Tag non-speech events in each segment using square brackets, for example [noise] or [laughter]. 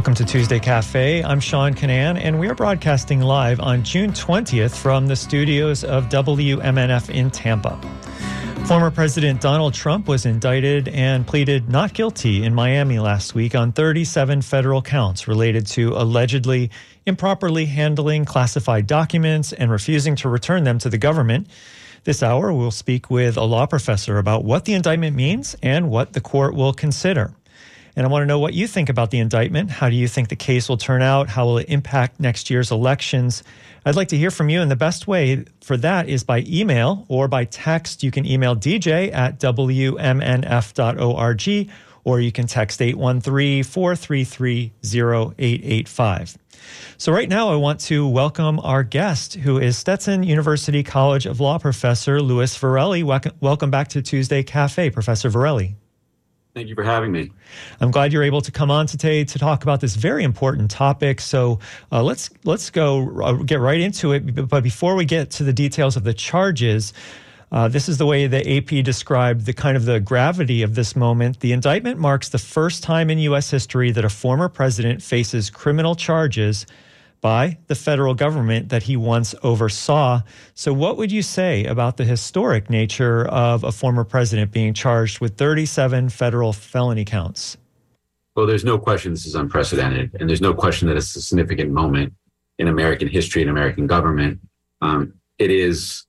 Welcome to Tuesday Cafe. I'm Sean Kinane, and we are broadcasting live on June 20th from the studios of WMNF in Tampa. Former President Donald Trump was indicted and pleaded not guilty in Miami last week on 37 federal counts related to allegedly improperly handling classified documents and refusing to return them to the government. This hour, we'll speak with a law professor about what the indictment means and what the court will consider. And I want to know what you think about the indictment. How do you think the case will turn out? How will it impact next year's elections? I'd like to hear from you, and the best way for that is by email or by text. You can email dj at wmnf.org or you can text 813 433 0885. So, right now, I want to welcome our guest, who is Stetson University College of Law professor Louis Virelli. Welcome back to Tuesday Cafe, Professor Virelli. Thank you for having me. I'm glad you're able to come on today to talk about this very important topic. So uh, let's let's go uh, get right into it. But before we get to the details of the charges, uh, this is the way the AP described the kind of the gravity of this moment. The indictment marks the first time in U.S. history that a former president faces criminal charges by the federal government that he once oversaw. So, what would you say about the historic nature of a former president being charged with 37 federal felony counts? Well, there's no question this is unprecedented, and there's no question that it's a significant moment in American history and American government. Um, it is,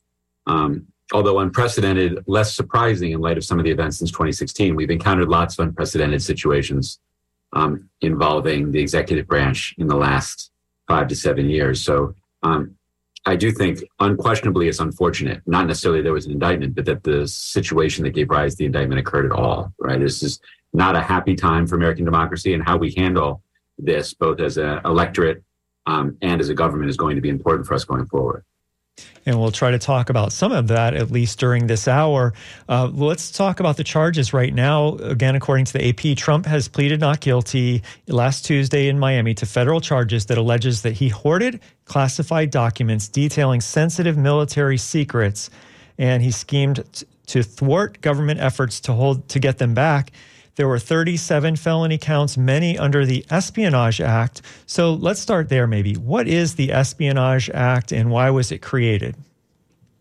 um, although unprecedented, less surprising in light of some of the events since 2016. We've encountered lots of unprecedented situations um, involving the executive branch in the last five to seven years. So um, I do think unquestionably it's unfortunate, not necessarily there was an indictment, but that the situation that gave rise to the indictment occurred at all, right? This is not a happy time for American democracy and how we handle this, both as an electorate um, and as a government, is going to be important for us going forward. And we'll try to talk about some of that at least during this hour. Uh, let's talk about the charges right now. Again, according to the AP, Trump has pleaded not guilty last Tuesday in Miami to federal charges that alleges that he hoarded classified documents detailing sensitive military secrets, and he schemed t- to thwart government efforts to hold to get them back. There were 37 felony counts, many under the Espionage Act. So let's start there, maybe. What is the Espionage Act and why was it created?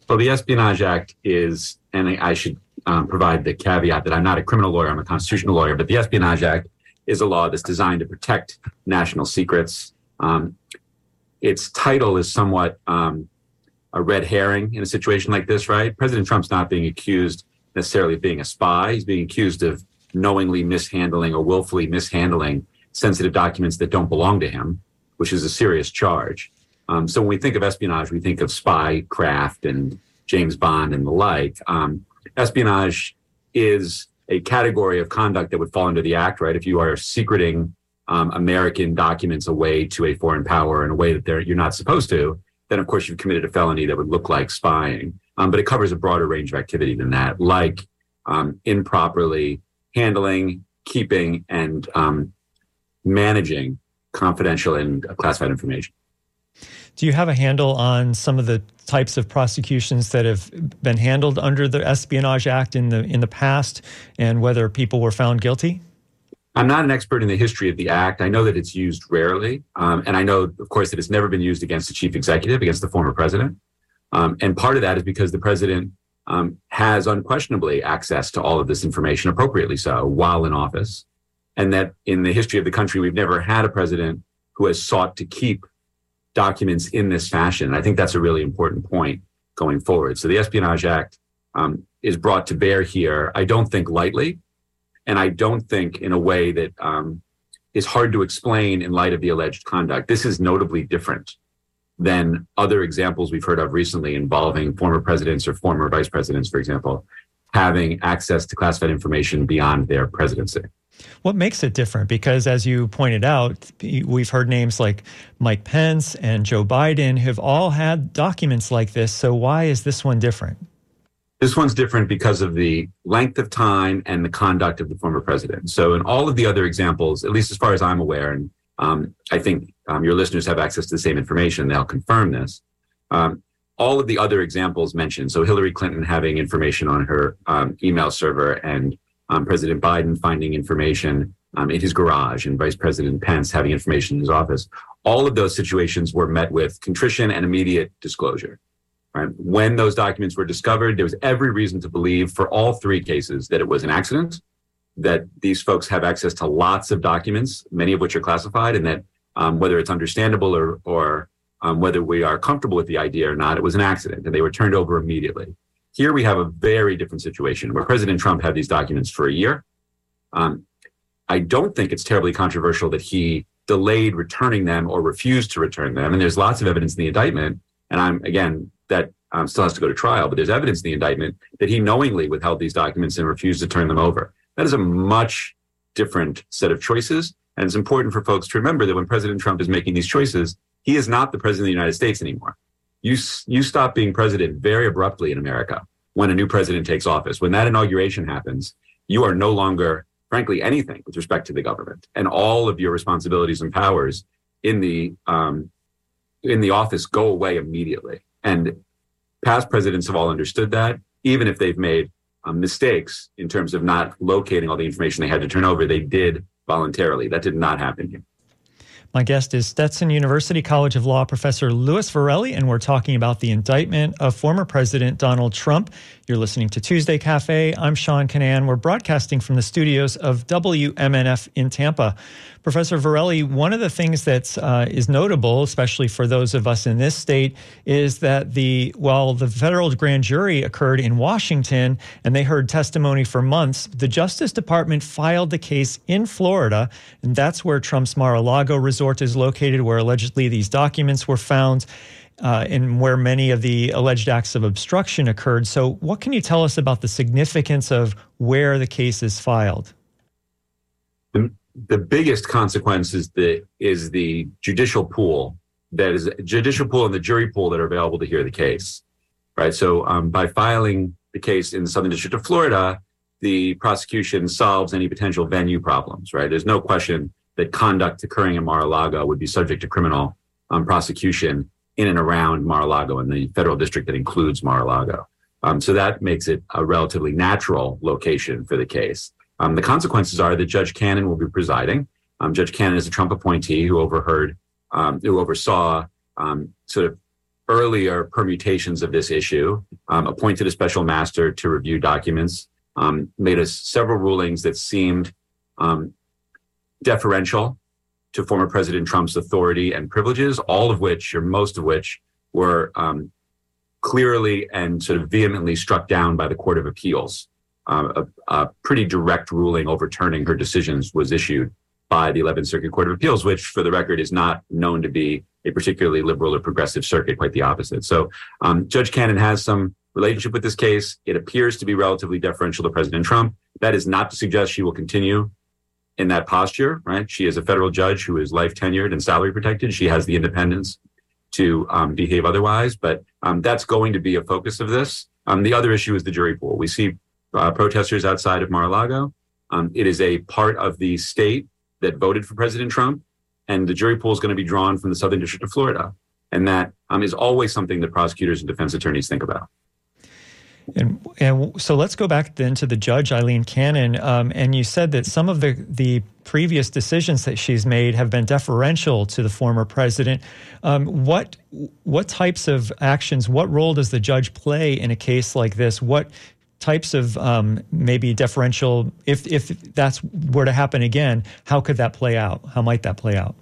Well, the Espionage Act is, and I should um, provide the caveat that I'm not a criminal lawyer, I'm a constitutional lawyer, but the Espionage Act is a law that's designed to protect national secrets. Um, its title is somewhat um, a red herring in a situation like this, right? President Trump's not being accused necessarily of being a spy. He's being accused of knowingly mishandling or willfully mishandling sensitive documents that don't belong to him, which is a serious charge. Um, so when we think of espionage, we think of spy craft and James Bond and the like. Um, espionage is a category of conduct that would fall under the act, right? If you are secreting um, American documents away to a foreign power in a way that you're not supposed to, then of course you've committed a felony that would look like spying. Um, but it covers a broader range of activity than that, like um, improperly handling, keeping, and um, managing confidential and classified information. Do you have a handle on some of the types of prosecutions that have been handled under the Espionage Act in the in the past, and whether people were found guilty? I'm not an expert in the history of the act. I know that it's used rarely, um, and I know, of course, that it's never been used against the chief executive, against the former president. Um, and part of that is because the president um, has unquestionably access to all of this information, appropriately so, while in office. And that in the history of the country, we've never had a president who has sought to keep documents in this fashion. I think that's a really important point going forward. So the Espionage Act um, is brought to bear here, I don't think lightly. And I don't think in a way that um, is hard to explain in light of the alleged conduct. This is notably different than other examples we've heard of recently involving former presidents or former vice presidents, for example, having access to classified information beyond their presidency. What makes it different? Because as you pointed out, we've heard names like Mike Pence and Joe Biden have all had documents like this. So why is this one different? This one's different because of the length of time and the conduct of the former president. So, in all of the other examples, at least as far as I'm aware, and um, I think um, your listeners have access to the same information. They'll confirm this. Um, all of the other examples mentioned, so Hillary Clinton having information on her um, email server and um, President Biden finding information um, in his garage and Vice President Pence having information in his office. All of those situations were met with contrition and immediate disclosure. Right? When those documents were discovered, there was every reason to believe for all three cases that it was an accident, that these folks have access to lots of documents, many of which are classified, and that um, whether it's understandable or, or um, whether we are comfortable with the idea or not, it was an accident, and they were turned over immediately. Here we have a very different situation where President Trump had these documents for a year. Um, I don't think it's terribly controversial that he delayed returning them or refused to return them. And there's lots of evidence in the indictment. And I'm, again, that um, still has to go to trial, but there's evidence in the indictment that he knowingly withheld these documents and refused to turn them over. That is a much different set of choices. And it's important for folks to remember that when President Trump is making these choices, he is not the president of the United States anymore. You, you stop being president very abruptly in America when a new president takes office. When that inauguration happens, you are no longer, frankly, anything with respect to the government. And all of your responsibilities and powers in the, um, in the office go away immediately. And past presidents have all understood that, even if they've made um, mistakes in terms of not locating all the information they had to turn over, they did voluntarily. That did not happen here. My guest is Stetson University College of Law professor Louis Virelli, and we're talking about the indictment of former President Donald Trump. You're listening to Tuesday Cafe. I'm Sean Kinane. We're broadcasting from the studios of WMNF in Tampa. Professor Virelli, one of the things that uh, is notable, especially for those of us in this state, is that the while the federal grand jury occurred in Washington and they heard testimony for months, the Justice Department filed the case in Florida, and that's where Trump's Mar-a-Lago resort is located, where allegedly these documents were found. Uh, and where many of the alleged acts of obstruction occurred. So, what can you tell us about the significance of where the case is filed? The biggest consequence is the is the judicial pool that is judicial pool and the jury pool that are available to hear the case, right? So um, by filing the case in the Southern District of Florida, the prosecution solves any potential venue problems, right? There's no question that conduct occurring in Mar-a-Lago would be subject to criminal um, prosecution in and around Mar-a-Lago and the federal district that includes Mar-a-Lago. Um, so that makes it a relatively natural location for the case. Um, the consequences are that Judge Cannon will be presiding. Um, Judge Cannon is a Trump appointee who overheard, um, who oversaw um, sort of earlier permutations of this issue, um, appointed a special master to review documents, um, made us several rulings that seemed deferential to former President Trump's authority and privileges, all of which, or most of which, were clearly and sort of vehemently struck down by the Court of Appeals uh, a, a, pretty direct ruling overturning her decisions was issued by the 11th Circuit Court of Appeals, which, for the record, is not known to be a particularly liberal or progressive circuit, quite the opposite. So, um, Judge Cannon has some relationship with this case. It appears to be relatively deferential to President Trump. That is not to suggest she will continue in that posture, right? She is a federal judge who is life tenured and salary protected. She has the independence to um, behave otherwise, but um, that's going to be a focus of this. Um, the other issue is the jury pool. We see uh, protesters outside of Mar-a-Lago. Um, it is a part of the state that voted for President Trump, and the jury pool is going to be drawn from the Southern District of Florida, and that um, is always something that prosecutors and defense attorneys think about. And, and so let's go back then to the judge Aileen Cannon. Um, and you said that some of the the previous decisions that she's made have been deferential to the former president. Um, what what types of actions? What role does the judge play in a case like this? What types of um, maybe deferential, if, if that's were to happen again, how could that play out? How might that play out?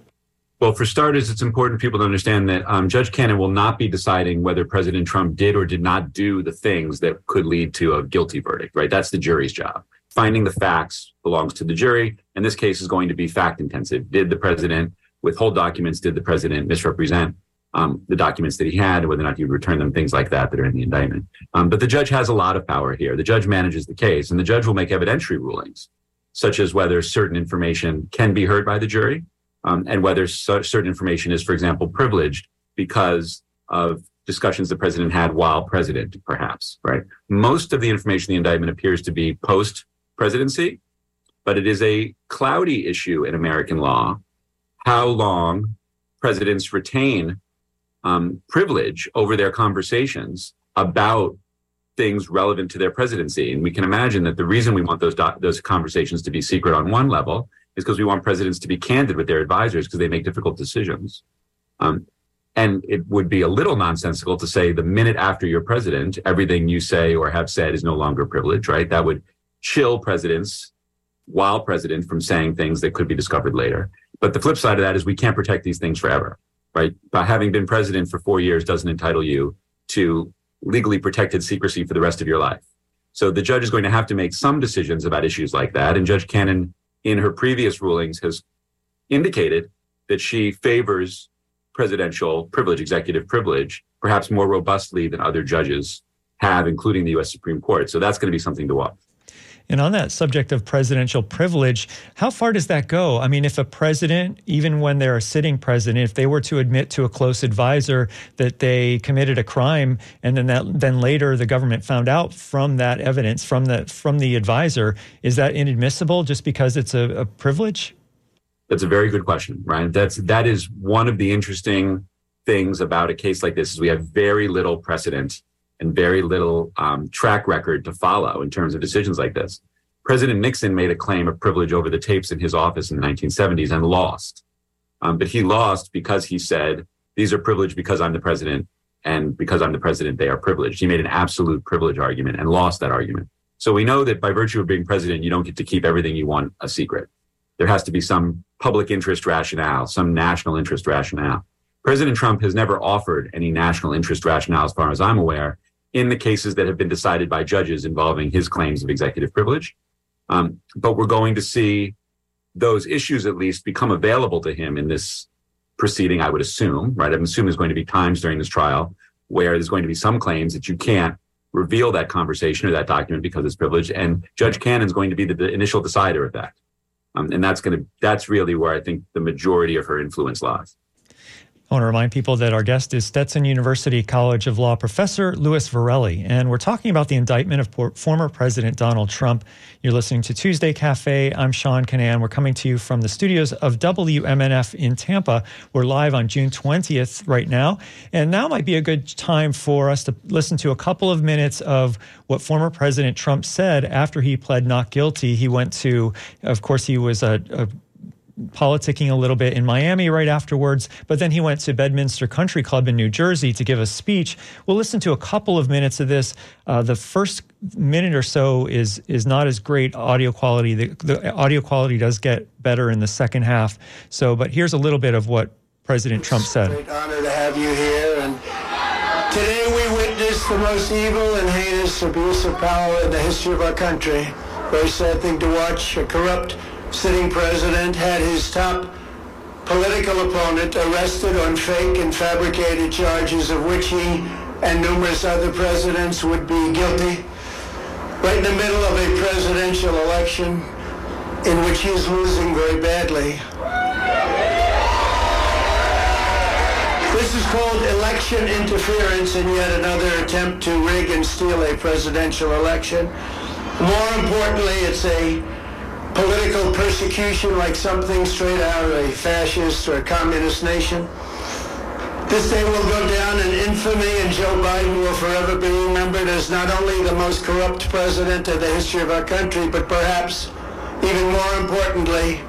Well, for starters, it's important for people to understand that um, Judge Cannon will not be deciding whether President Trump did or did not do the things that could lead to a guilty verdict, right? That's the jury's job. Finding the facts belongs to the jury. And this case is going to be fact intensive. Did the president withhold documents? Did the president misrepresent um, the documents that he had, whether or not he would return them, things like that that are in the indictment. Um, but the judge has a lot of power here. The judge manages the case, and the judge will make evidentiary rulings, such as whether certain information can be heard by the jury, um, and whether certain information is, for example, privileged because of discussions the president had while president, perhaps. Right. Most of the information in the indictment appears to be post presidency, but it is a cloudy issue in American law how long presidents retain um, privilege over their conversations about things relevant to their presidency. And we can imagine that the reason we want those do- those conversations to be secret on one level is because we want presidents to be candid with their advisors because they make difficult decisions. Um, and it would be a little nonsensical to say the minute after you're president, everything you say or have said is no longer privilege, right? That would chill presidents while president from saying things that could be discovered later. But the flip side of that is we can't protect these things forever, right? By having been president for four years doesn't entitle you to legally protected secrecy for the rest of your life. So the judge is going to have to make some decisions about issues like that. And Judge Cannon, in her previous rulings, has indicated that she favors presidential privilege, executive privilege, perhaps more robustly than other judges have, including the U.S. Supreme Court. So that's going to be something to watch. And on that subject of presidential privilege, how far does that go? I mean, if a president, even when they're a sitting president, if they were to admit to a close advisor that they committed a crime, and then that then later the government found out from that evidence from the from the advisor, is that inadmissible just because it's a, a privilege? That's a very good question, Ryan. That's that is one of the interesting things about a case like this is we have very little precedent and very little um, track record to follow in terms of decisions like this. President Nixon made a claim of privilege over the tapes in his office in the 1970s and lost. Um, but he lost because he said, these are privileged because I'm the president, and because I'm the president, they are privileged. He made an absolute privilege argument and lost that argument. So we know that by virtue of being president, you don't get to keep everything you want a secret. There has to be some public interest rationale, some national interest rationale. President Trump has never offered any national interest rationale, as far as I'm aware, in the cases that have been decided by judges involving his claims of executive privilege. Um, but we're going to see those issues at least become available to him in this proceeding, I would assume, right? I'm assuming there's going to be times during this trial where there's going to be some claims that you can't reveal that conversation or that document because it's privileged. And Judge Cannon's going to be the, the initial decider of that. Um, and that's going to, that's really where I think the majority of her influence lies. I want to remind people that our guest is Stetson University College of Law professor Louis Virelli, and we're talking about the indictment of former President Donald Trump. You're listening to Tuesday Cafe. I'm Sean Kinane. We're coming to you from the studios of WMNF in Tampa. We're live on June 20th right now, and now might be a good time for us to listen to a couple of minutes of what former President Trump said after he pled not guilty. He went to, of course, he was a, a politicking a little bit in Miami right afterwards, but then he went to Bedminster Country Club in New Jersey to give a speech. We'll listen to a couple of minutes of this. Uh, the first minute or so is is not as great audio quality. The, the audio quality does get better in the second half. So, but here's a little bit of what President Trump said. Great honor to have you here, and today we witness the most evil and heinous abuse of power in the history of our country. Very sad thing to watch. A corrupt sitting president had his top political opponent arrested on fake and fabricated charges of which he and numerous other presidents would be guilty, right in the middle of a presidential election in which he is losing very badly. This is called election interference and yet another attempt to rig and steal a presidential election. More importantly, it's a political persecution like something straight out of a fascist or a communist nation. This day will go down in infamy and Joe Biden will forever be remembered as not only the most corrupt president in the history of our country, but perhaps even more importantly,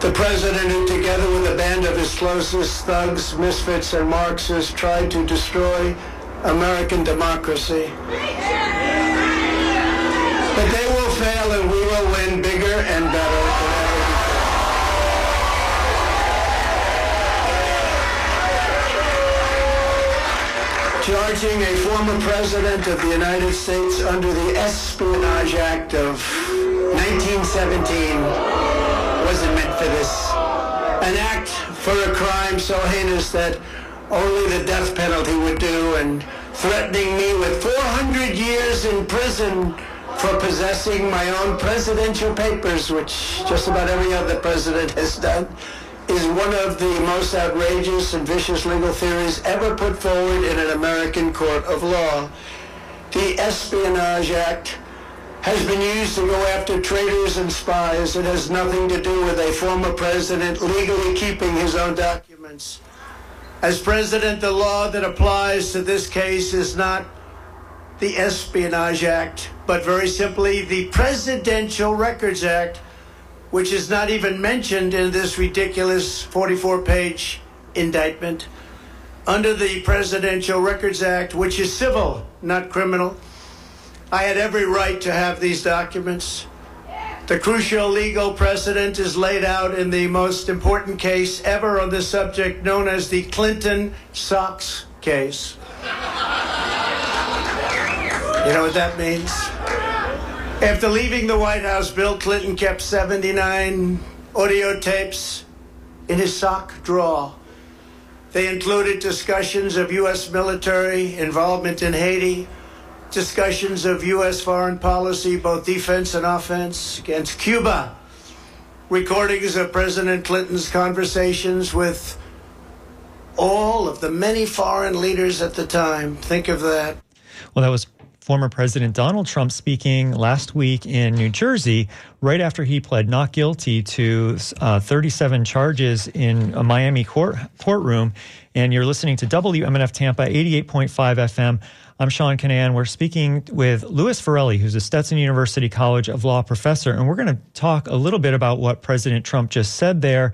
the president who together with a band of his closest thugs, misfits, and Marxists tried to destroy American democracy. But they will Charging a former president of the United States under the Espionage Act of 1917 wasn't meant for this. An act for a crime so heinous that only the death penalty would do and threatening me with 400 years in prison for possessing my own presidential papers, which just about every other president has done, is one of the most outrageous and vicious legal theories ever put forward in an American court of law. The Espionage Act has been used to go after traitors and spies. It has nothing to do with a former president legally keeping his own documents. As president, the law that applies to this case is not the Espionage Act, but very simply the Presidential Records Act, which is not even mentioned in this ridiculous 44 page indictment, under the Presidential Records Act, which is civil, not criminal. I had every right to have these documents. The crucial legal precedent is laid out in the most important case ever on this subject, known as the Clinton Socks case. You know what that means? After leaving the White House, Bill Clinton kept 79 audio tapes in his sock drawer. They included discussions of U.S. military involvement in Haiti, discussions of U.S. foreign policy, both defense and offense, against Cuba, recordings of President Clinton's conversations with all of the many foreign leaders at the time. Think of that. Well, that was former President Donald Trump speaking last week in New Jersey, right after he pled not guilty to uh, 37 charges in a Miami court courtroom. And you're listening to WMNF Tampa 88.5 FM. I'm Sean Kinane. We're speaking with Louis Virelli, who's a Stetson University College of Law professor, and we're going to talk a little bit about what President Trump just said there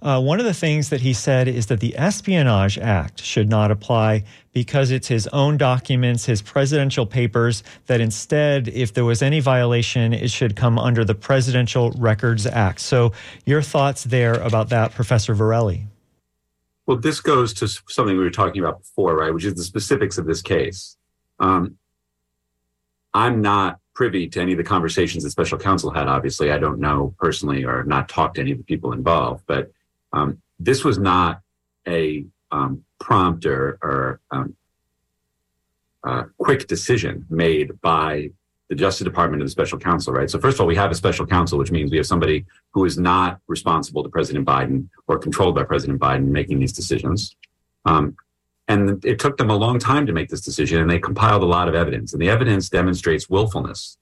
uh, one of the things that he said is that the Espionage Act should not apply because it's his own documents, his presidential papers, that instead, if there was any violation, it should come under the Presidential Records Act. So, your thoughts there about that, Professor Virelli? Well, this goes to something we were talking about before, right, which is the specifics of this case. Um, I'm not privy to any of the conversations that special counsel had. Obviously, I don't know personally or not talked to any of the people involved, but um, this was not a um, or, um, quick decision made by the Justice Department and the special counsel, right? So, first of all, we have a special counsel, which means we have somebody who is not responsible to President Biden or controlled by President Biden making these decisions. Um, and it took them a long time to make this decision, and they compiled a lot of evidence. And the evidence demonstrates willfulness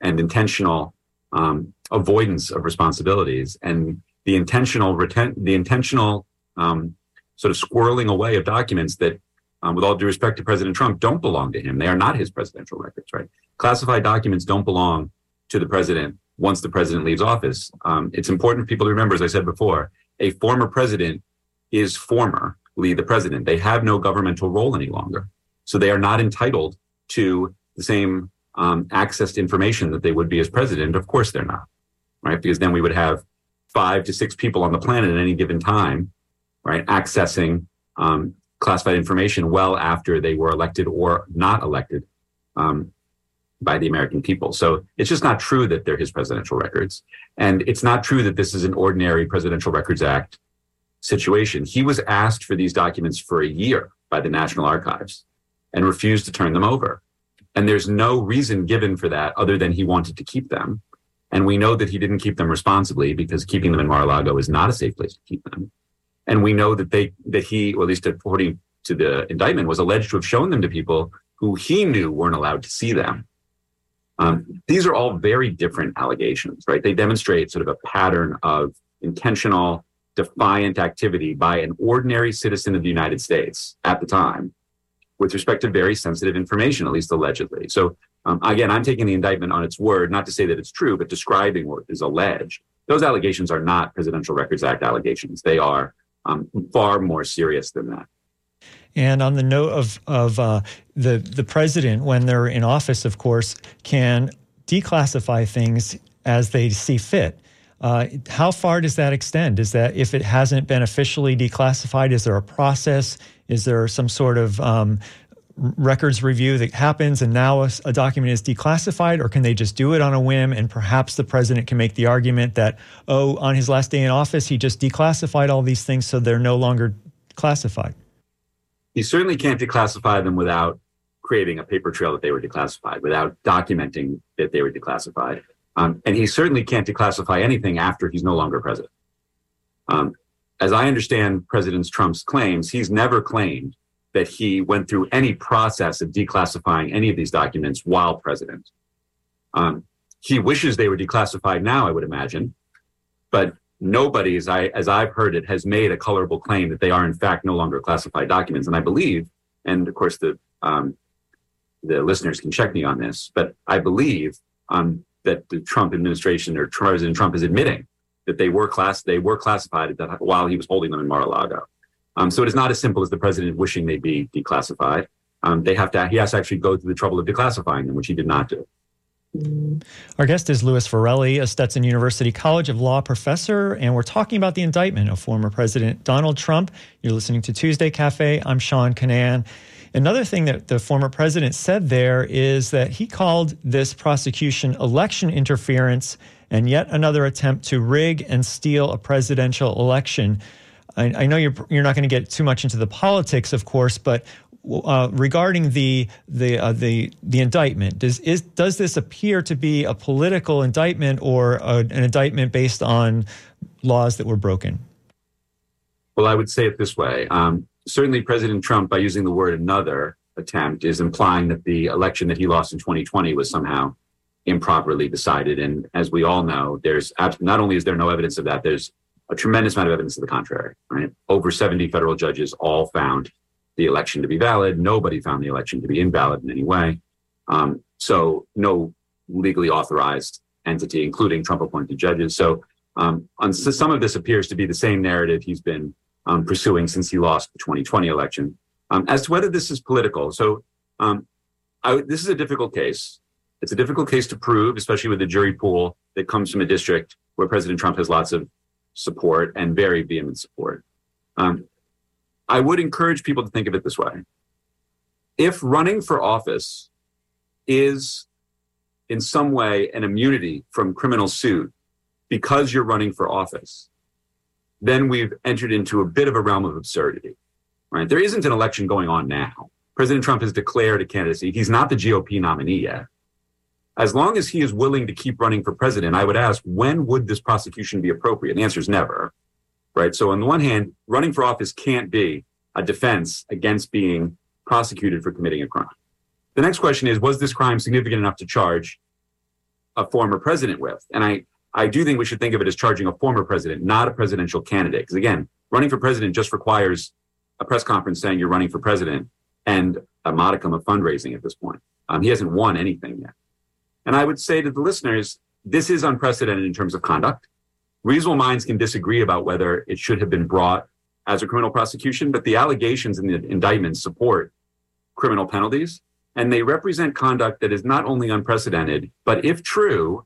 and intentional um, avoidance of responsibilities. And the intentional reten- the intentional um, sort of squirreling away of documents that, um, with all due respect to President Trump, don't belong to him. They are not his presidential records, right? Classified documents don't belong to the president once the president leaves office. Um, it's important for people to remember, as I said before, a former president is formerly the president. They have no governmental role any longer. So they are not entitled to the same um, access to information that they would be as president. Of course, they're not, right? Because then we would have five to six people on the planet at any given time, right, accessing um, classified information well after they were elected or not elected um, by the American people. So it's just not true that they're his presidential records. And it's not true that this is an ordinary Presidential Records Act situation. He was asked for these documents for a year by the National Archives and refused to turn them over. And there's no reason given for that other than he wanted to keep them. And we know that he didn't keep them responsibly because keeping them in Mar-a-Lago is not a safe place to keep them. And we know that they that he, or at least according to the indictment, was alleged to have shown them to people who he knew weren't allowed to see them. Um, these are all very different allegations, right? They demonstrate sort of a pattern of intentional, defiant activity by an ordinary citizen of the United States at the time with respect to very sensitive information, at least allegedly. So um, again, I'm taking the indictment on its word, not to say that it's true, but describing what is alleged. Those allegations are not Presidential Records Act allegations. They are um, far more serious than that. And on the note of of uh, the the president, when they're in office, of course, can declassify things as they see fit. Uh, how far does that extend? Is that if it hasn't been officially declassified, is there a process? Is there some sort of um, records review that happens and now a, a, document is declassified, or can they just do it on a whim and perhaps the president can make the argument that, oh, on his last day in office, he just declassified all these things so they're no longer classified? He certainly can't declassify them without creating a paper trail that they were declassified, without documenting that they were declassified. Um, and he certainly can't declassify anything after he's no longer president. Um, as I understand President Trump's claims, he's never claimed that he went through any process of declassifying any of these documents while president. Um, he wishes they were declassified now, I would imagine, but nobody, as I as I've heard it, has made a colorable claim that they are in fact no longer classified documents. And I believe, and of course the um, the listeners can check me on this, but I believe um, that the Trump administration or President Trump is admitting that they were class they were classified that while he was holding them in Mar-a-Lago. Um, so it is not as simple as the president wishing they be declassified. Um, they have to he has to actually go through the trouble of declassifying them, which he did not do. Our guest is Louis Virelli, a Stetson University College of Law professor, and we're talking about the indictment of former President Donald Trump. You're listening to Tuesday Cafe. I'm Sean Kinane. Another thing that the former president said there is that he called this prosecution election interference and yet another attempt to rig and steal a presidential election. I, I know you're you're not going to get too much into the politics, of course, but uh, regarding the the uh, the the indictment, does is does this appear to be a political indictment or a, an indictment based on laws that were broken? Well, I would say it this way. Um, certainly, President Trump, by using the word "another attempt," is implying that the election that he lost in 2020 was somehow improperly decided. And as we all know, there's not only is there no evidence of that, there's a tremendous amount of evidence to the contrary. Right, over 70 federal judges all found the election to be valid. Nobody found the election to be invalid in any way. Um, so no legally authorized entity, including Trump-appointed judges. So um, on, so some of this appears to be the same narrative he's been um, pursuing since he lost the 2020 election. Um, as to whether this is political, so um, I, this is a difficult case. It's a difficult case to prove, especially with the jury pool that comes from a district where President Trump has lots of support and very vehement support. Um, I would encourage people to think of it this way. If running for office is in some way an immunity from criminal suit because you're running for office, then we've entered into a bit of a realm of absurdity, right? There isn't an election going on now. President Trump has declared a candidacy. He's not the GOP nominee yet. As long as he is willing to keep running for president, I would ask, when would this prosecution be appropriate? And the answer is never right? So on the one hand, running for office can't be a defense against being prosecuted for committing a crime. The next question is, was this crime significant enough to charge a former president with? And I, I do think we should think of it as charging a former president, not a presidential candidate. Because again, running for president just requires a press conference saying you're running for president and a modicum of fundraising at this point. Um, he hasn't won anything yet. And I would say to the listeners, this is unprecedented in terms of conduct. Reasonable minds can disagree about whether it should have been brought as a criminal prosecution, but the allegations in the indictment support criminal penalties, and they represent conduct that is not only unprecedented, but if true,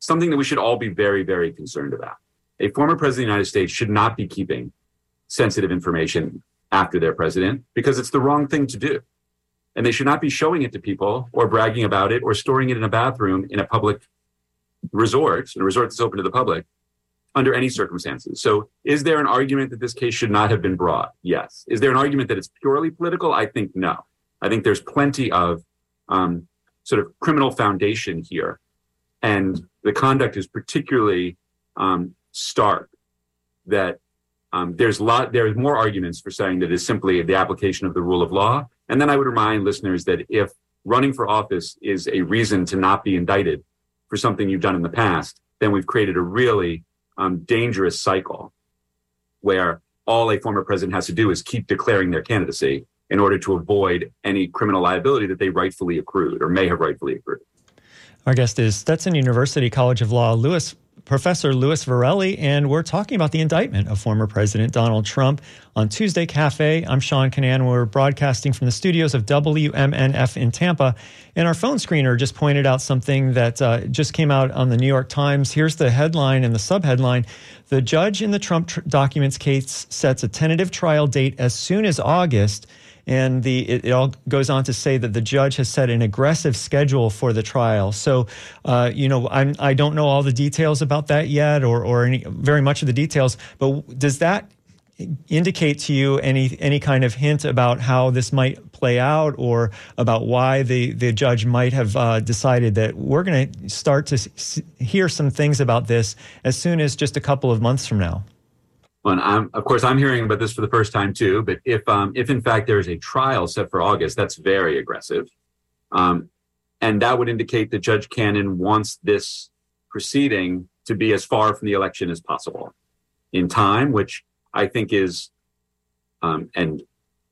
something that we should all be very, very concerned about. A former president of the United States should not be keeping sensitive information after their president because it's the wrong thing to do. And they should not be showing it to people or bragging about it or storing it in a bathroom in a public resort, a resort that's open to the public, under any circumstances. So, is there an argument that this case should not have been brought? Yes. Is there an argument that it's purely political? I think no. I think there's plenty of um, sort of criminal foundation here, and the conduct is particularly um, stark. That um, there's lot there's more arguments for saying that it's simply the application of the rule of law. And then I would remind listeners that if running for office is a reason to not be indicted, for something you've done in the past, then we've created a really um, dangerous cycle where all a former president has to do is keep declaring their candidacy in order to avoid any criminal liability that they rightfully accrued or may have rightfully accrued. Our guest is Stetson University College of Law, Louis Professor Louis Virelli, and we're talking about the indictment of former President Donald Trump on Tuesday Cafe. I'm Sean Kinane. We're broadcasting from the studios of WMNF in Tampa. And our phone screener just pointed out something that uh, just came out on the New York Times. Here's the headline and the subheadline The judge in the Trump tr- documents case sets a tentative trial date as soon as August. And the it, it, all goes on to say that the judge has set an aggressive schedule for the trial. So, uh, you know, I'm, I don't know all the details about that yet, or or any very much of the details. But does that indicate to you any any kind of hint about how this might play out, or about why the the judge might have uh, decided that we're going to start to s- hear some things about this as soon as just a couple of months from now? Well, I'm, of course, I'm hearing about this for the first time too. But if, um, if in fact there is a trial set for August, that's very aggressive, um, and that would indicate that Judge Cannon wants this proceeding to be as far from the election as possible in time, which I think is, um, and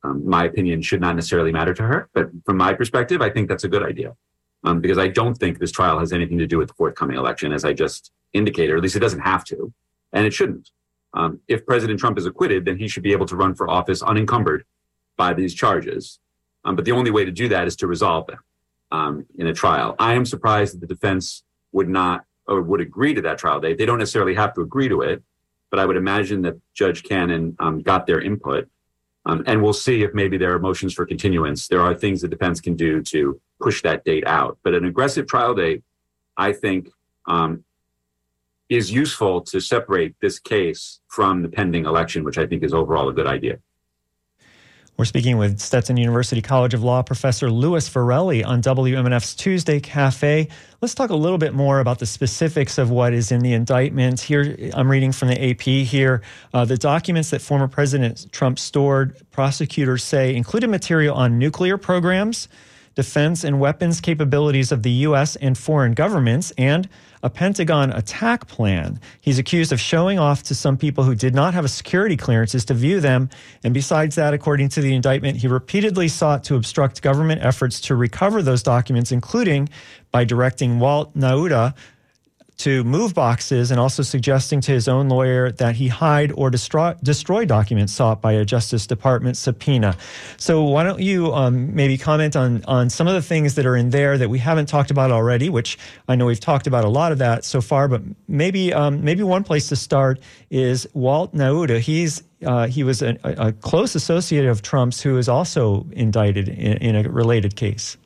um, my opinion should not necessarily matter to her. But from my perspective, I think that's a good idea. um, because I don't think this trial has anything to do with the forthcoming election, as I just indicated, or at least it doesn't have to, and it shouldn't. Um, if President Trump is acquitted, then he should be able to run for office unencumbered by these charges. Um, but the only way to do that is to resolve them um, in a trial. I am surprised that the defense would not or would agree to that trial date. They don't necessarily have to agree to it, but I would imagine that Judge Cannon um, got their input. Um, and we'll see if maybe there are motions for continuance. There are things the defense can do to push that date out. But an aggressive trial date, I think, um, is useful to separate this case from the pending election, which I think is overall a good idea. We're speaking with Stetson University College of Law professor Louis Virelli on WMNF's Tuesday Cafe. Let's talk a little bit more about the specifics of what is in the indictment. Here, I'm reading from the AP here. Uh, the documents that former President Trump stored, prosecutors say, included material on nuclear programs, defense and weapons capabilities of the U.S. and foreign governments, and a Pentagon attack plan. He's accused of showing off to some people who did not have a security clearances to view them. And besides that, according to the indictment, he repeatedly sought to obstruct government efforts to recover those documents, including by directing Walt Nauta, to move boxes and also suggesting to his own lawyer that he hide or destroy, destroy documents sought by a Justice Department subpoena. So, why don't you um, maybe comment on, on some of the things that are in there that we haven't talked about already, which I know we've talked about a lot of that so far, but maybe um, maybe one place to start is Walt Nauta. He's uh, he was a, a, close associate of Trump's who is also indicted in, in a related case.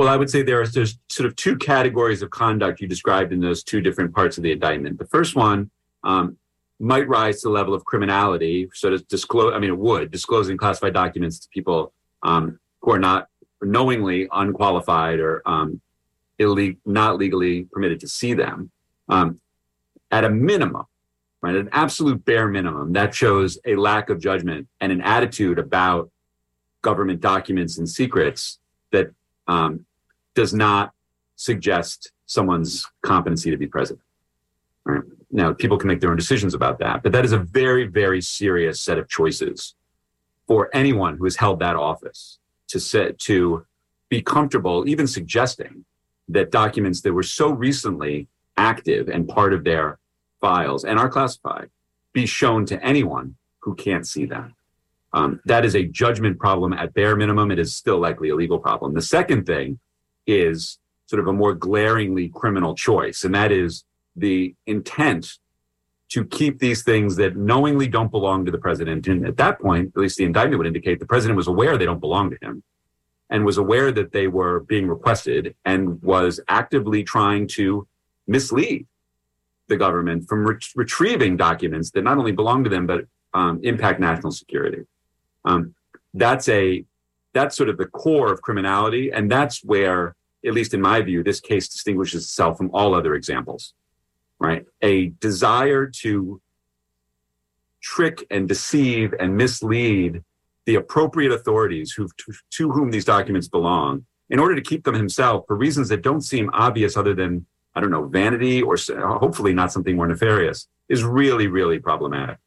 Well, I would say there are there's sort of two categories of conduct you described in those two different parts of the indictment. The first one um, might rise to the level of criminality. So to disclose, I mean, it would disclosing classified documents to people um, who are not knowingly unqualified or um, not legally permitted to see them. Um, at a minimum, right, an absolute bare minimum, that shows a lack of judgment and an attitude about government documents and secrets that um, does not suggest someone's competency to be president. Right? Now, people can make their own decisions about that, but that is a very, very serious set of choices for anyone who has held that office to set to be comfortable, even suggesting that documents that were so recently active and part of their files and are classified be shown to anyone who can't see them. Um, that is a judgment problem at bare minimum. It is still likely a legal problem. The second thing is sort of a more glaringly criminal choice, and that is the intent to keep these things that knowingly don't belong to the president. And at that point, at least the indictment would indicate the president was aware they don't belong to him and was aware that they were being requested and was actively trying to mislead the government from re- retrieving documents that not only belong to them, but um, impact national security. Um, that's a that's sort of the core of criminality. And that's where, at least in my view, this case distinguishes itself from all other examples, right? A desire to trick and deceive and mislead the appropriate authorities who, to, whom these documents belong in order to keep them himself for reasons that don't seem obvious other than, I don't know, vanity or hopefully not something more nefarious is really, really problematic.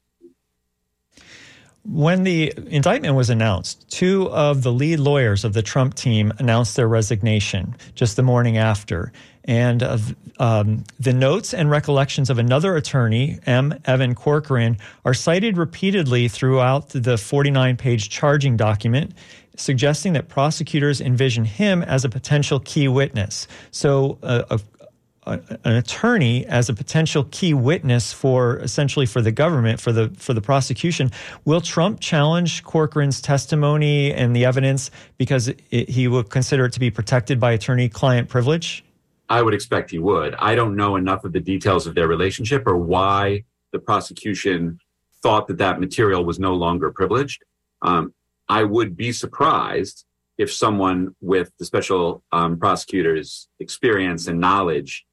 When the indictment was announced, two of the lead lawyers of the Trump team announced their resignation just the morning after. And uh, um, the notes and recollections of another attorney, M. Evan Corcoran, are cited repeatedly throughout the 49 page charging document, suggesting that prosecutors envision him as a potential key witness. So, uh, an attorney as a potential key witness for essentially for the government for the for the prosecution. Will Trump challenge Corcoran's testimony and the evidence because it, he would consider it to be protected by attorney client privilege? I would expect he would. I don't know enough of the details of their relationship or why the prosecution thought that that material was no longer privileged. Um, I would be surprised if someone with the special um, prosecutor's experience and knowledge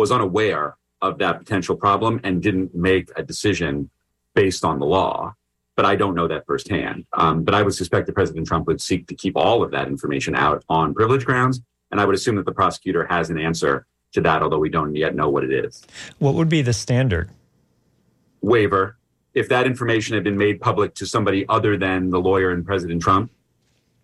was unaware of that potential problem and didn't make a decision based on the law. But I don't know that firsthand. Um, but I would suspect that President Trump would seek to keep all of that information out on privilege grounds. And I would assume that the prosecutor has an answer to that, although we don't yet know what it is. What would be the standard? Waiver. If that information had been made public to somebody other than the lawyer and President Trump,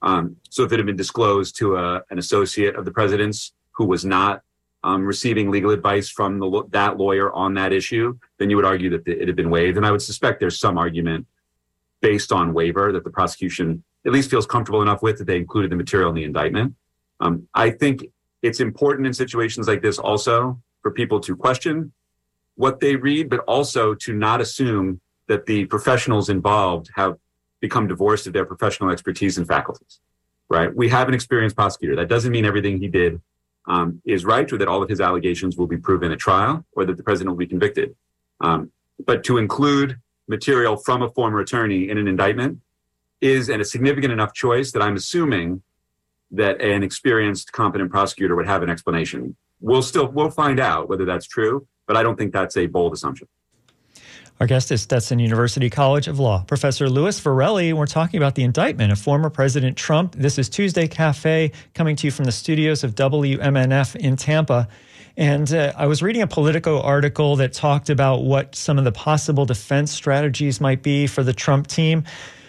Um, so if it had been disclosed to a, an associate of the president's who was not um, receiving legal advice from the, that lawyer on that issue, then you would argue that it had been waived. And I would suspect there's some argument based on waiver that the prosecution at least feels comfortable enough with that they included the material in the indictment. Um, I think it's important in situations like this also for people to question what they read, but also to not assume that the professionals involved have become divorced of their professional expertise and faculties, right? We have an experienced prosecutor. That doesn't mean everything he did um, is right or that all of his allegations will be proven at trial or that the president will be convicted. Um, but to include material from a former attorney in an indictment is a significant enough choice that I'm assuming that an experienced, competent prosecutor would have an explanation. We'll still we'll find out whether that's true, but I don't think that's a bold assumption. Our guest is Stetson University College of Law, Professor Louis Virelli. We're talking about the indictment of former President Trump. This is Tuesday Cafe coming to you from the studios of WMNF in Tampa. And uh, I was reading a Politico article that talked about what some of the possible defense strategies might be for the Trump team.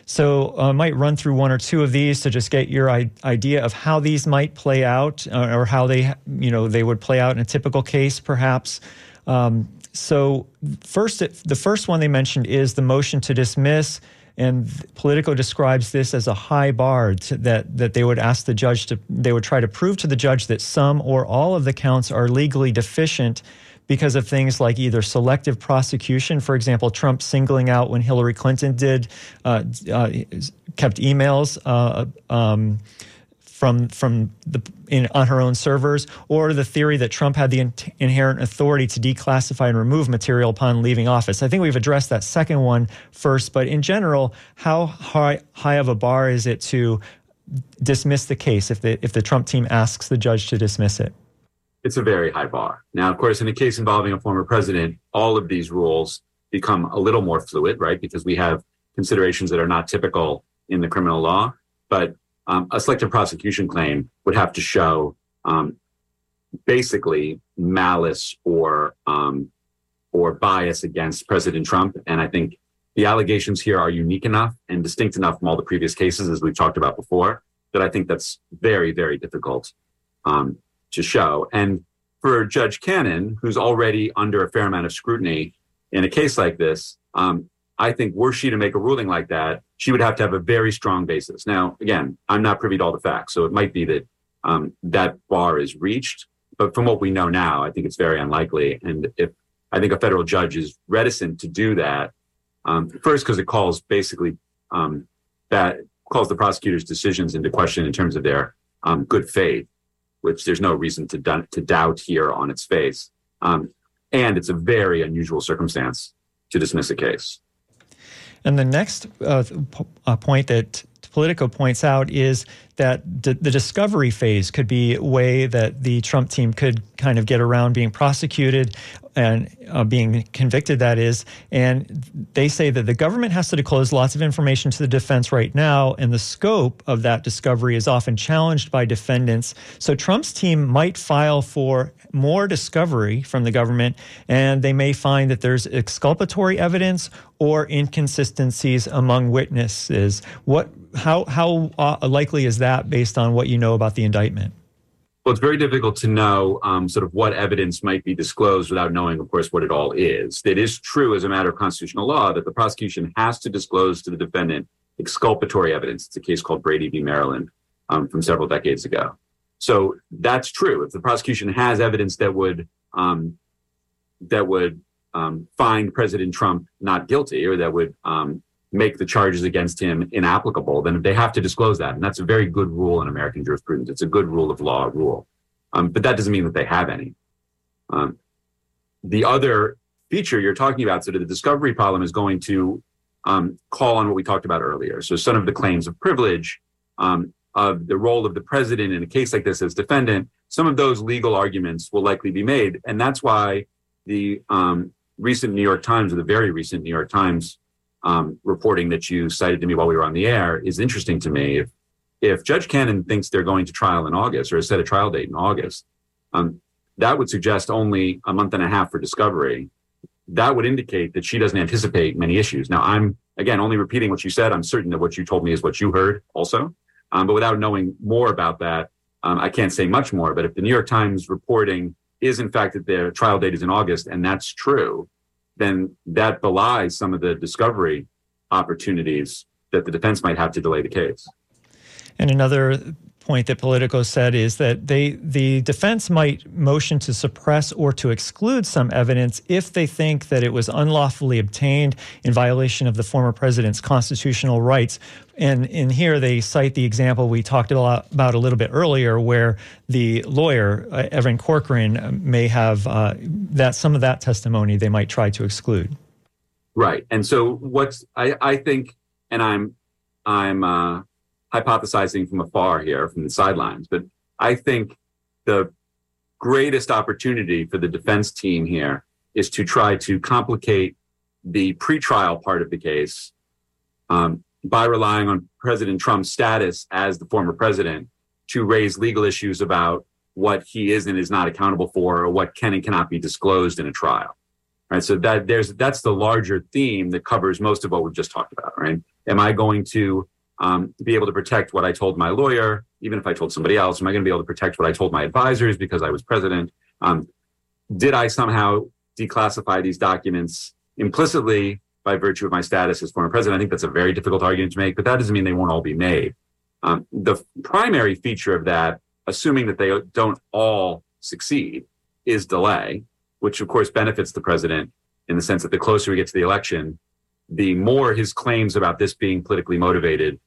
So uh, I might run through one or two of these to just get your idea of how these might play out, uh, or how they, you know, they would play out in a typical case, perhaps. Um, so first, the first one they mentioned is the motion to dismiss, and Politico describes this as a high bar to, that that they would ask the judge to they would try to prove to the judge that some or all of the counts are legally deficient because of things like either selective prosecution, for example, Trump singling out when Hillary Clinton did uh, uh, kept emails. Uh, um, from from the in, on her own servers, or the theory that Trump had the in, inherent authority to declassify and remove material upon leaving office. I think we've addressed that second one first, but in general, how high high of a bar is it to dismiss the case if the if the Trump team asks the judge to dismiss it? It's a very high bar. Now, of course, in a case involving a former president, all of these rules become a little more fluid, right? Because we have considerations that are not typical in the criminal law. But um, a selective prosecution claim would have to show um, basically malice or um, or bias against President Trump. And I think the allegations here are unique enough and distinct enough from all the previous cases, as we've talked about before, that I think that's very, very difficult um, to show. And for Judge Cannon, who's already under a fair amount of scrutiny in a case like this, um, I think were she to make a ruling like that, she would have to have a very strong basis. Now, again, I'm not privy to all the facts, so it might be that um, that bar is reached. But from what we know now, I think it's very unlikely. And if I think a federal judge is reticent to do that, um, first because it calls basically um, that calls the prosecutor's decisions into question in terms of their um, good faith, which there's no reason to, do- to doubt here on its face. Um, and it's a very unusual circumstance to dismiss a case. And the next uh, uh, point that Politico points out is that d- the discovery phase could be a way that the Trump team could kind of get around being prosecuted and uh, being convicted, that is. And they say that the government has to disclose lots of information to the defense right now, and the scope of that discovery is often challenged by defendants. So Trump's team might file for more discovery from the government, and they may find that there's exculpatory evidence or inconsistencies among witnesses. What, how, how uh, likely is that based on what you know about the indictment? Well, it's very difficult to know um, sort of what evidence might be disclosed without knowing, of course, what it all is. It is true as a matter of constitutional law that the prosecution has to disclose to the defendant exculpatory evidence. It's a case called Brady v. Maryland um, from several decades ago. So that's true. If the prosecution has evidence that would um, that would um, find President Trump not guilty or that would um, make the charges against him inapplicable, then they have to disclose that. And that's a very good rule in American jurisprudence. It's a good rule of law rule. Um, but that doesn't mean that they have any. Um, the other feature you're talking about, sort of the discovery problem, is going to um, call on what we talked about earlier. So some of the claims of privilege, um, of the role of the president in a case like this as defendant, some of those legal arguments will likely be made. And that's why the um, recent New York Times, or the very recent New York Times um, reporting that you cited to me while we were on the air is interesting to me. If if Judge Cannon thinks they're going to trial in August or has set a trial date in August, um, that would suggest only a month and a half for discovery. That would indicate that she doesn't anticipate many issues. Now, I'm again only repeating what you said. I'm certain that what you told me is what you heard also. Um, but without knowing more about that, um, I can't say much more. But if the New York Times reporting is in fact that their trial date is in August, and that's true, then that belies some of the discovery opportunities that the defense might have to delay the case. And another point that Politico said is that they the defense might motion to suppress or to exclude some evidence if they think that it was unlawfully obtained in violation of the former president's constitutional rights. And in here, they cite the example we talked about, a little bit earlier, where the lawyer uh, Evan Corcoran may have uh, that some of that testimony they might try to exclude. Right, and so what's I, I think, and I'm I'm uh, hypothesizing from afar here, from the sidelines, but I think the greatest opportunity for the defense team here is to try to complicate the pretrial part of the case um, by relying on President Trump's status as the former president to raise legal issues about what he is and is not accountable for, or what can and cannot be disclosed in a trial. Right. So that there's that's the larger theme that covers most of what we've just talked about. Right. Am I going to um, to be able to protect what I told my lawyer, even if I told somebody else? Am I going to be able to protect what I told my advisors because I was president? Um, did I somehow declassify these documents implicitly by virtue of my status as former president? I think that's a very difficult argument to make, but that doesn't mean they won't all be made. Um, the primary feature of that, assuming that they don't all succeed, is delay, which of course benefits the president in the sense that the closer we get to the election, the more his claims about this being politically motivated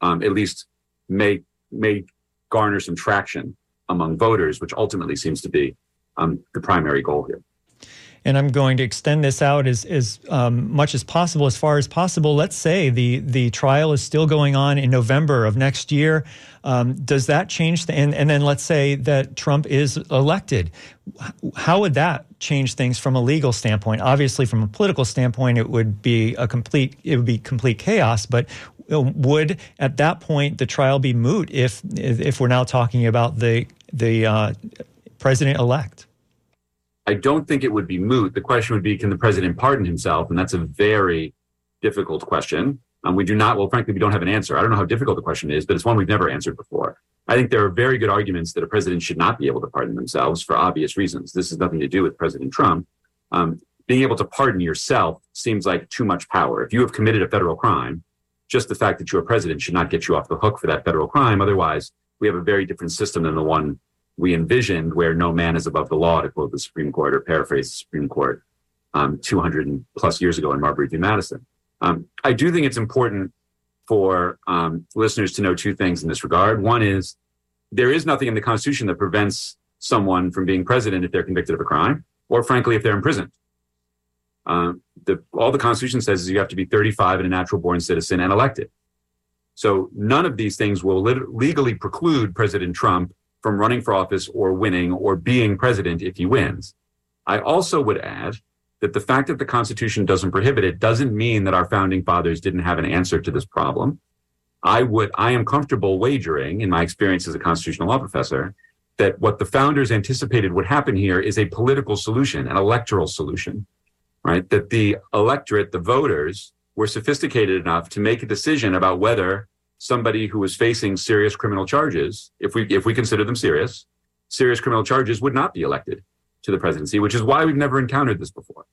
um, at least may may garner some traction among voters, which ultimately seems to be um, the primary goal here. And I'm going to extend this out as, as um, much as possible, as far as possible. Let's say the the trial is still going on in November of next year. Um, does that change? The, and, and then let's say that Trump is elected. How would that change things from a legal standpoint? Obviously, from a political standpoint, it would be a complete it would be complete chaos. But would at that point the trial be moot if if we're now talking about the the uh, president elect? I don't think it would be moot. The question would be, can the president pardon himself? And that's a very difficult question. Um, we do not, well, frankly, we don't have an answer. I don't know how difficult the question is, but it's one we've never answered before. I think there are very good arguments that a president should not be able to pardon themselves for obvious reasons. This has nothing to do with President Trump. Um, being able to pardon yourself seems like too much power. If you have committed a federal crime, just the fact that you're president should not get you off the hook for that federal crime. Otherwise, we have a very different system than the one we envisioned, where no man is above the law, to quote the Supreme Court or paraphrase the Supreme Court um, 200 plus years ago in Marbury v. Madison. Um, I do think it's important for um, listeners to know two things in this regard. One is there is nothing in the Constitution that prevents someone from being president if they're convicted of a crime, or frankly, if they're imprisoned. Uh, the, all the Constitution says is you have to be 35 and a natural born citizen and elected. So none of these things will lit- legally preclude President Trump from running for office or winning or being president if he wins. I also would add that the fact that the Constitution doesn't prohibit it doesn't mean that our founding fathers didn't have an answer to this problem. I would, I am comfortable wagering, in my experience as a constitutional law professor, that what the founders anticipated would happen here is a political solution, an electoral solution right? That the electorate, the voters, were sophisticated enough to make a decision about whether somebody who was facing serious criminal charges, if we if we consider them serious, serious criminal charges would not be elected to the presidency, which is why we've never encountered this before.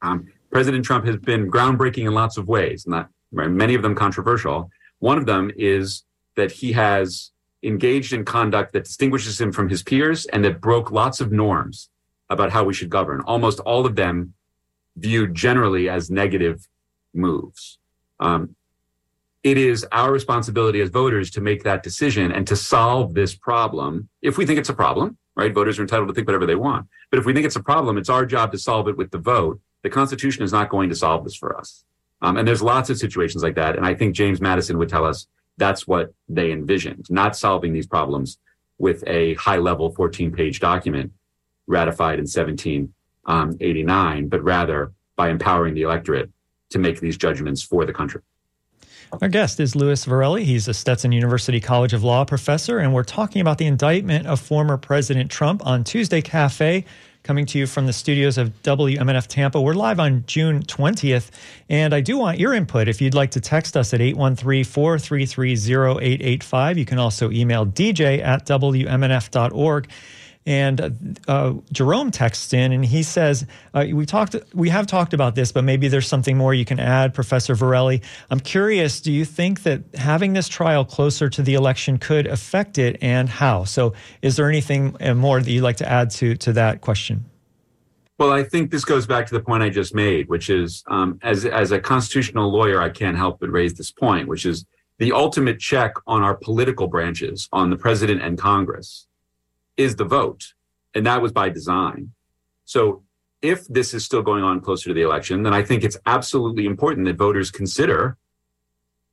Um, President Trump has been groundbreaking in lots of ways, not many of them controversial. One of them is that he has engaged in conduct that distinguishes him from his peers and that broke lots of norms about how we should govern. Almost all of them viewed generally as negative moves. Um, it is our responsibility as voters to make that decision and to solve this problem. If we think it's a problem, right? Voters are entitled to think whatever they want. But if we think it's a problem, it's our job to solve it with the vote. The Constitution is not going to solve this for us. Um, and there's lots of situations like that. And I think James Madison would tell us that's what they envisioned, not solving these problems with a high level 14 page document ratified in 17 um, 89, but rather by empowering the electorate to make these judgments for the country. Our guest is Louis Virelli. He's a Stetson University College of Law professor, and we're talking about the indictment of former President Trump on Tuesday Cafe. coming to you from the studios of WMNF Tampa. We're live on June 20th, and I do want your input. If you'd like to text us at 813 433 0885, you can also email dj at WMNF.org. And uh, Jerome texts in and he says, uh, "We talked, we have talked about this, but maybe there's something more you can add, Professor Virelli. I'm curious. Do you think that having this trial closer to the election could affect it, and how? So, is there anything uh, more that you'd like to add to to that question?" Well, I think this goes back to the point I just made, which is um, as as a constitutional lawyer, I can't help but raise this point, which is the ultimate check on our political branches, on the president and Congress is the vote. And that was by design. So if this is still going on closer to the election, then I think it's absolutely important that voters consider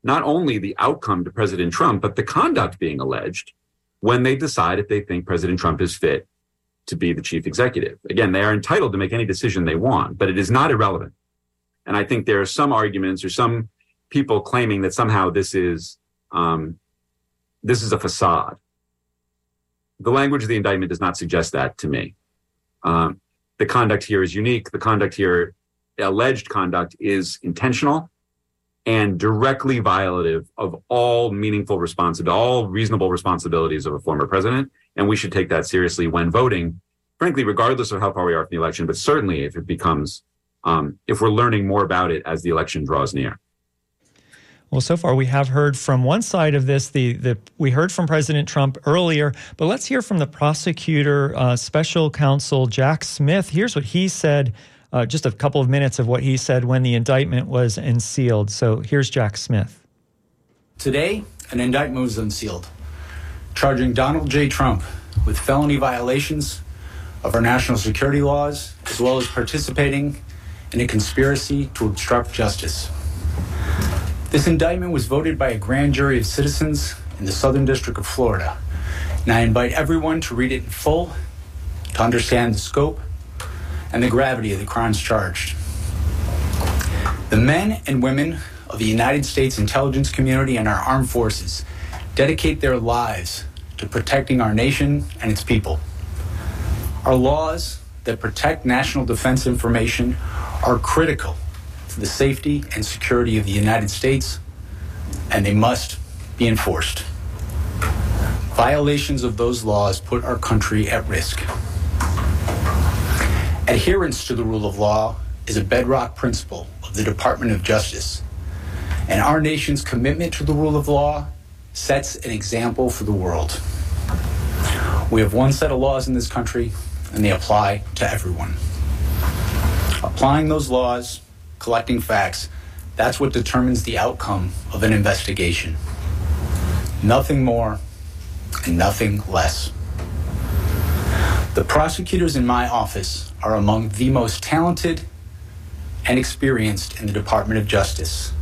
not only the outcome to President Trump, but the conduct being alleged when they decide if they think President Trump is fit to be the chief executive. Again, they are entitled to make any decision they want, but it is not irrelevant. And I think there are some arguments or some people claiming that somehow this is um, this is a facade the language of the indictment does not suggest that to me. Um, the conduct here is unique. The conduct here, alleged conduct, is intentional and directly violative of all meaningful responsibility, all reasonable responsibilities of a former president. And we should take that seriously when voting, frankly, regardless of how far we are from the election, but certainly if it becomes, um, if we're learning more about it as the election draws near. Well, so far we have heard from one side of this. The, the we heard from President Trump earlier, but let's hear from the prosecutor, uh, Special Counsel Jack Smith. Here's what he said. Uh, just a couple of minutes of what he said when the indictment was unsealed. So here's Jack Smith. Today, an indictment was unsealed, charging Donald J. Trump with felony violations of our national security laws, as well as participating in a conspiracy to obstruct justice. This indictment was voted by a grand jury of citizens in the Southern District of Florida. And I invite everyone to read it in full to understand the scope and the gravity of the crimes charged. The men and women of the United States intelligence community and our armed forces dedicate their lives to protecting our nation and its people. Our laws that protect national defense information are critical for the safety and security of the United States, and they must be enforced. Violations of those laws put our country at risk. Adherence to the rule of law is a bedrock principle of the Department of Justice, and our nation's commitment to the rule of law sets an example for the world. We have one set of laws in this country, and they apply to everyone. Applying those laws collecting facts, that's what determines the outcome of an investigation. Nothing more and nothing less. The prosecutors in my office are among the most talented and experienced in the Department of Justice.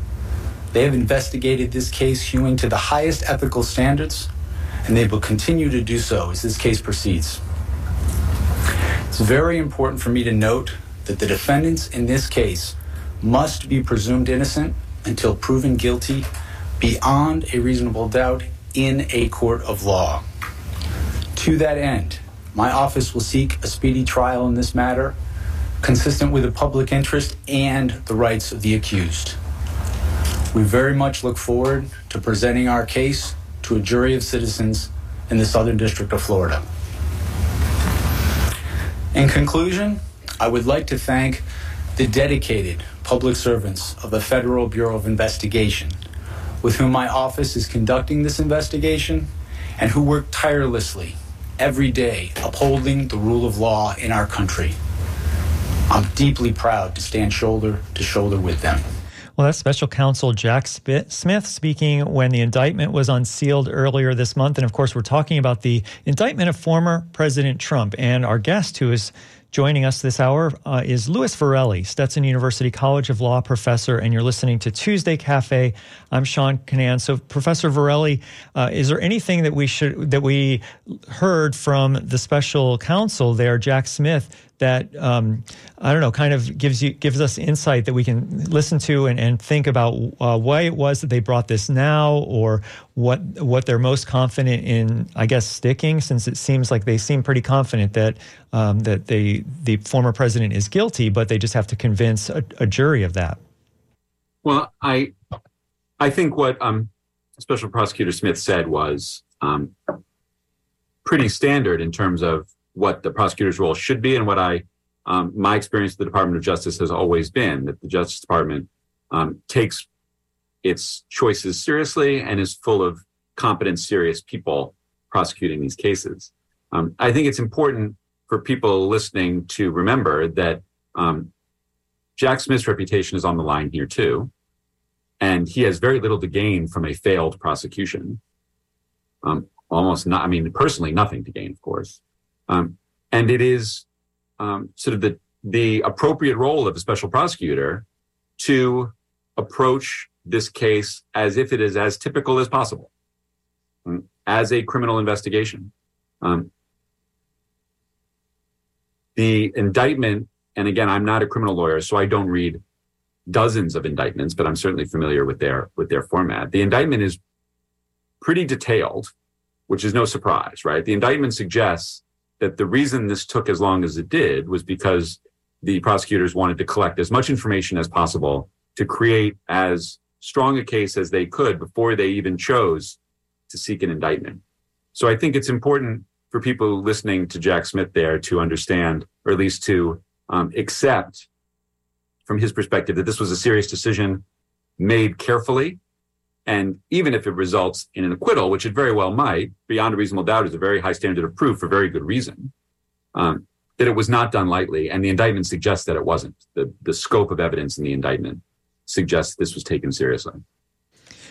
They have investigated this case hewing to the highest ethical standards, and they will continue to do so as this case proceeds. It's very important for me to note that the defendants in this case must be presumed innocent until proven guilty beyond a reasonable doubt in a court of law. To that end, my office will seek a speedy trial in this matter, consistent with the public interest and the rights of the accused. We very much look forward to presenting our case to a jury of citizens in the Southern District of Florida. In conclusion, I would like to thank the dedicated public servants of the Federal Bureau of Investigation, with whom my office is conducting this investigation and who work tirelessly every day upholding the rule of law in our country. I'm deeply proud to stand shoulder to shoulder with them. Well, that's special counsel Jack Smith speaking when the indictment was unsealed earlier this month. And of course, we're talking about the indictment of former President Trump. And our guest, who is Joining us this hour uh, is Louis Virelli, Stetson University College of Law professor, and you're listening to Tuesday Cafe. I'm Sean Kinane. So, Professor Virelli, uh, is there anything that we should that we heard from the special counsel there, Jack Smith, that um, I don't know, kind of gives you gives us insight that we can listen to and, and think about uh, why it was that they brought this now, or what what they're most confident in, I guess, sticking, since it seems like they seem pretty confident that um, that they the former president is guilty, but they just have to convince a, a jury of that. Well, I I think what um, Special Prosecutor Smith said was um, pretty standard in terms of what the prosecutor's role should be and what I um, my experience with the Department of Justice has always been that the Justice Department um, takes its choices seriously and is full of competent, serious people prosecuting these cases. Um, I think it's important for people listening to remember that um, Jack Smith's reputation is on the line here too, and he has very little to gain from a failed prosecution. Um, almost not. I mean, personally, nothing to gain, of course. Um, and it is um, sort of the the appropriate role of a special prosecutor to approach this case as if it is as typical as possible, um, as a criminal investigation. Um, the indictment, and again, I'm not a criminal lawyer, so I don't read dozens of indictments, but I'm certainly familiar with their with their format. The indictment is pretty detailed, which is no surprise, right? The indictment suggests that the reason this took as long as it did was because the prosecutors wanted to collect as much information as possible to create as strong a case as they could before they even chose to seek an indictment. So I think it's important for people listening to Jack Smith there to understand, or at least to um, accept from his perspective, that this was a serious decision made carefully. And even if it results in an acquittal, which it very well might, beyond a reasonable doubt is a very high standard of proof for very good reason, um, that it was not done lightly. And the indictment suggests that it wasn't. The, the scope of evidence in the indictment suggests this was taken seriously.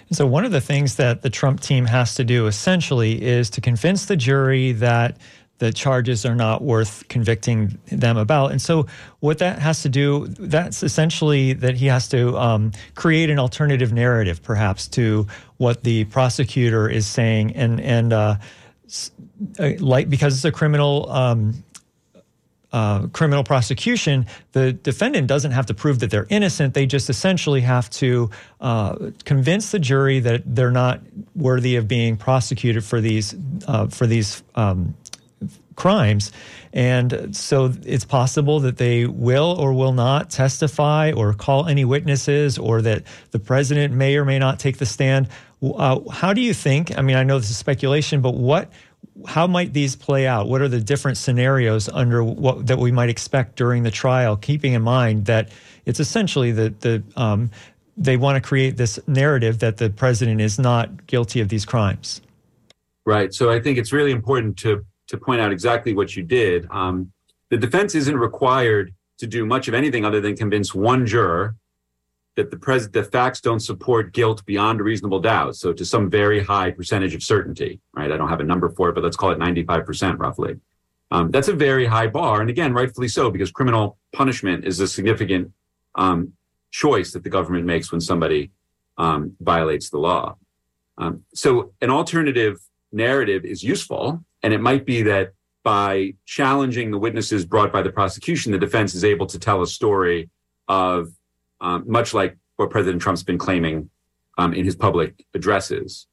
And So, one of the things that the Trump team has to do essentially is to convince the jury that the charges are not worth convicting them about. And so, what that has to do, that's essentially that he has to um, create an alternative narrative, perhaps, to what the prosecutor is saying. And, and, uh, uh like, because it's a criminal um, uh, criminal prosecution, the defendant doesn't have to prove that they're innocent. They just essentially have to uh, convince the jury that they're not worthy of being prosecuted for these uh, for these um, crimes. And so it's possible that they will or will not testify or call any witnesses, or that the president may or may not take the stand. Uh, how do you think? I mean, I know this is speculation, but what how might these play out? What are the different scenarios under what that we might expect during the trial? Keeping in mind that it's essentially the the um, they want to create this narrative that the president is not guilty of these crimes. Right. So I think it's really important to to point out exactly what you did. Um, the defense isn't required to do much of anything other than convince one juror that the pres- the facts don't support guilt beyond a reasonable doubt. So to some very high percentage of certainty, right? I don't have a number for it, but let's call it 95% roughly. Um, that's a very high bar. And again, rightfully so, because criminal punishment is a significant um, choice that the government makes when somebody um, violates the law. Um, so an alternative narrative is useful. And it might be that by challenging the witnesses brought by the prosecution, the defense is able to tell a story of um, much like what President Trump's been claiming um, in his public addresses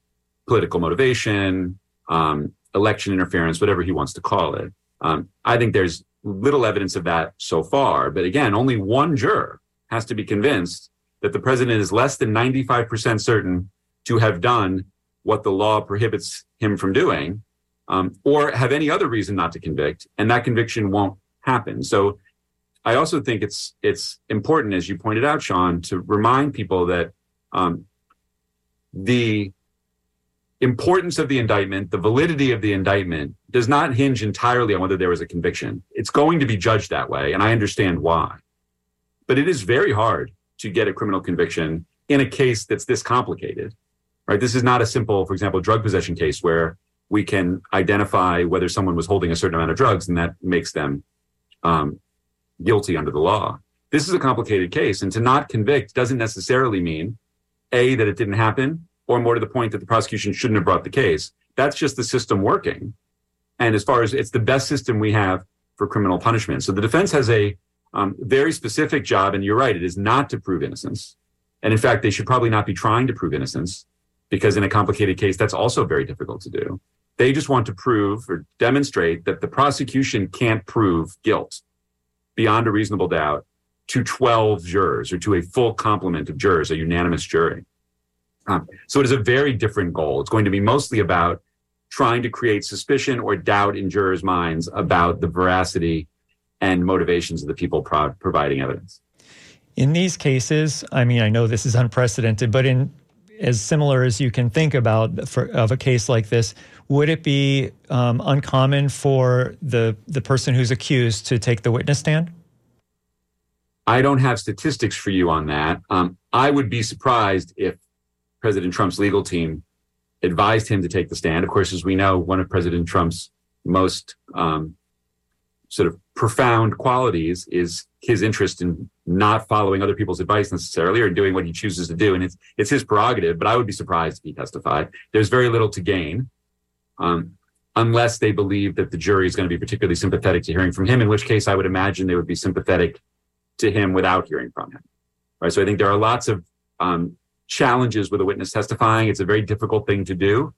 political motivation, um, election interference, whatever he wants to call it. Um, I think there's little evidence of that so far. But again, only one juror has to be convinced that the president is less than 95% certain to have done what the law prohibits him from doing, um, or have any other reason not to convict, and that conviction won't happen. So I also think it's it's important, as you pointed out, Sean, to remind people that um, the importance of the indictment, the validity of the indictment, does not hinge entirely on whether there was a conviction. It's going to be judged that way, and I understand why. But it is very hard to get a criminal conviction in a case that's this complicated, right? This is not a simple, for example, drug possession case where we can identify whether someone was holding a certain amount of drugs and that makes them um, guilty under the law. This is a complicated case, and to not convict doesn't necessarily mean A, that it didn't happen, or more to the point that the prosecution shouldn't have brought the case. That's just the system working. And as far as it's the best system we have for criminal punishment. So the defense has a um, very specific job, and you're right, it is not to prove innocence. And in fact, they should probably not be trying to prove innocence. because in a complicated case, that's also very difficult to do. They just want to prove or demonstrate that the prosecution can't prove guilt beyond a reasonable doubt to 12 jurors or to a full complement of jurors, a unanimous jury. Um, so it is a very different goal. It's going to be mostly about trying to create suspicion or doubt in jurors' minds about the veracity and motivations of the people pro- providing evidence. In these cases, I mean, I know this is unprecedented, but in as similar as you can think about for, of a case like this, would it be um, uncommon for the the person who's accused to take the witness stand? I don't have statistics for you on that. Um, I would be surprised if President Trump's legal team advised him to take the stand. Of course, as we know, one of President Trump's most um, sort of profound qualities is his interest in not following other people's advice necessarily or doing what he chooses to do. And it's, it's his prerogative, but I would be surprised if he testified. There's very little to gain. Um, unless they believe that the jury is going to be particularly sympathetic to hearing from him, in which case I would imagine they would be sympathetic to him without hearing from him. Right. So I think there are lots of um, challenges with a witness testifying. It's a very difficult thing to do,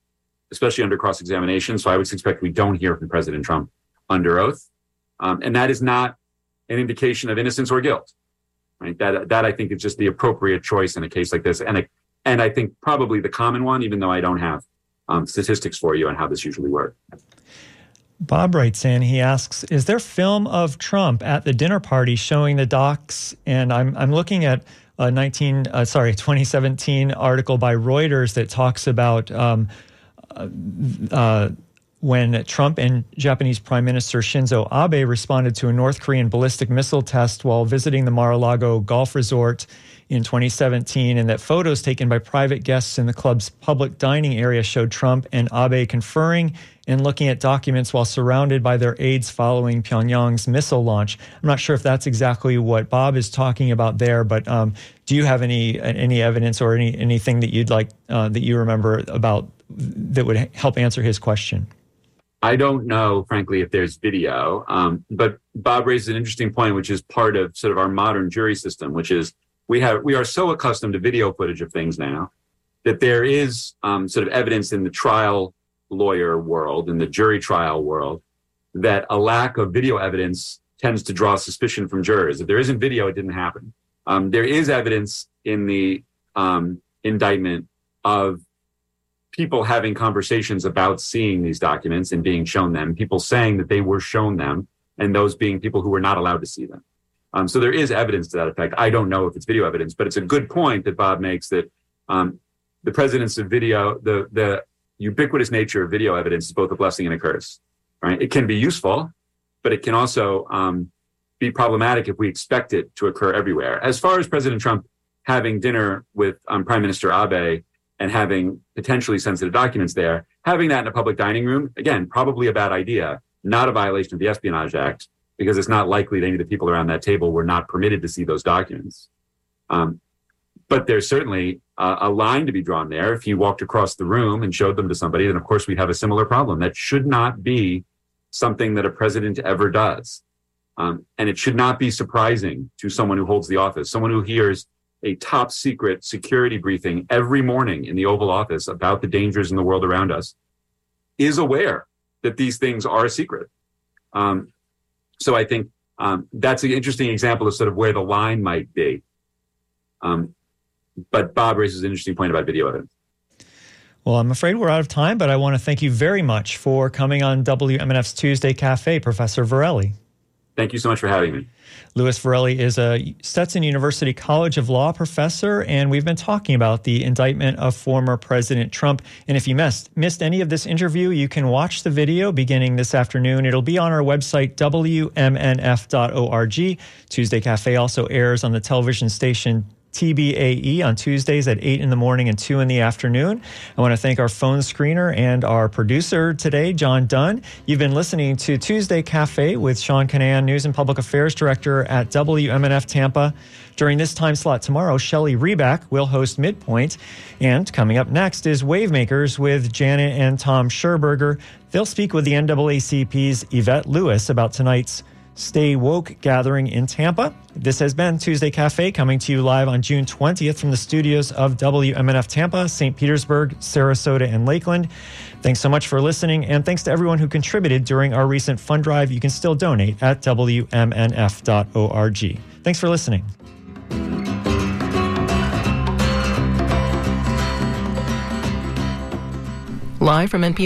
especially under cross examination. So I would expect we don't hear from President Trump under oath. Um, and that is not an indication of innocence or guilt. Right. That, that I think is just the appropriate choice in a case like this. And, a, and I think probably the common one, even though I don't have um, statistics for you on how this usually works. Bob writes in, he asks, Is there film of Trump at the dinner party showing the docs? And I'm, I'm looking at a 19, uh, sorry, [laughs] 2017 article by Reuters that talks about um, uh, when Trump and Japanese Prime Minister Shinzo Abe responded to a North Korean ballistic missile test while visiting the Mar a Lago golf resort in 2017, and that photos taken by private guests in the club's public dining area showed Trump and Abe conferring and looking at documents while surrounded by their aides following Pyongyang's missile launch. I'm not sure if that's exactly what Bob is talking about there, but um, do you have any any evidence or any anything that you'd like uh, that you remember about that would help answer his question? I don't know, frankly, if there's video, um, but Bob raises an interesting point, which is part of sort of our modern jury system, which is we have we are so accustomed to video footage of things now that there is um, sort of evidence in the trial lawyer world, in the jury trial world, that a lack of video evidence tends to draw suspicion from jurors. If there isn't video, it didn't happen. Um, there is evidence in the um, indictment of people having conversations about seeing these documents and being shown them, people saying that they were shown them, and those being people who were not allowed to see them. Um, so there is evidence to that effect. I don't know if it's video evidence, but it's a good point that Bob makes that um, the presence of video, the the ubiquitous nature of video evidence is both a blessing and a curse. Right? It can be useful, but it can also um, be problematic if we expect it to occur everywhere. As far as President Trump having dinner with um, Prime Minister Abe and having potentially sensitive documents there, having that in a public dining room, again, probably a bad idea, not a violation of the Espionage Act, because it's not likely that any of the people around that table were not permitted to see those documents. Um, but there's certainly a, a line to be drawn there. If you walked across the room and showed them to somebody, then of course we'd have a similar problem. That should not be something that a president ever does. Um, and it should not be surprising to someone who holds the office, someone who hears a top secret security briefing every morning in the Oval Office about the dangers in the world around us, is aware that these things are a secret. Um, so I think um, that's an interesting example of sort of where the line might be. Um, but Bob raises an interesting point about video evidence. Well, I'm afraid we're out of time, but I want to thank you very much for coming on WMNF's Tuesday Cafe, Professor Virelli. Thank you so much for having me. Louis Virelli is a Stetson University College of Law professor, and we've been talking about the indictment of former President Trump. And if you missed, missed any of this interview, you can watch the video beginning this afternoon. It'll be on our website, WMNF.org. Tuesday Cafe also airs on the television station TBAE on Tuesdays at 8 in the morning and 2 in the afternoon. I want to thank our phone screener and our producer today, John Dunn. You've been listening to Tuesday Cafe with Sean Kinane, News and Public Affairs Director at WMNF Tampa. During this time slot tomorrow, Shelley Reback will host Midpoint. And coming up next is Wavemakers with Janet and Tom Scherberger. They'll speak with the NAACP's Yvette Lewis about tonight's Stay Woke gathering in Tampa. This has been Tuesday Cafe coming to you live on June 20th from the studios of WMNF Tampa, St. Petersburg, Sarasota, and Lakeland. Thanks so much for listening, and thanks to everyone who contributed during our recent fund drive. You can still donate at WMNF.org. Thanks for listening. Live from NPR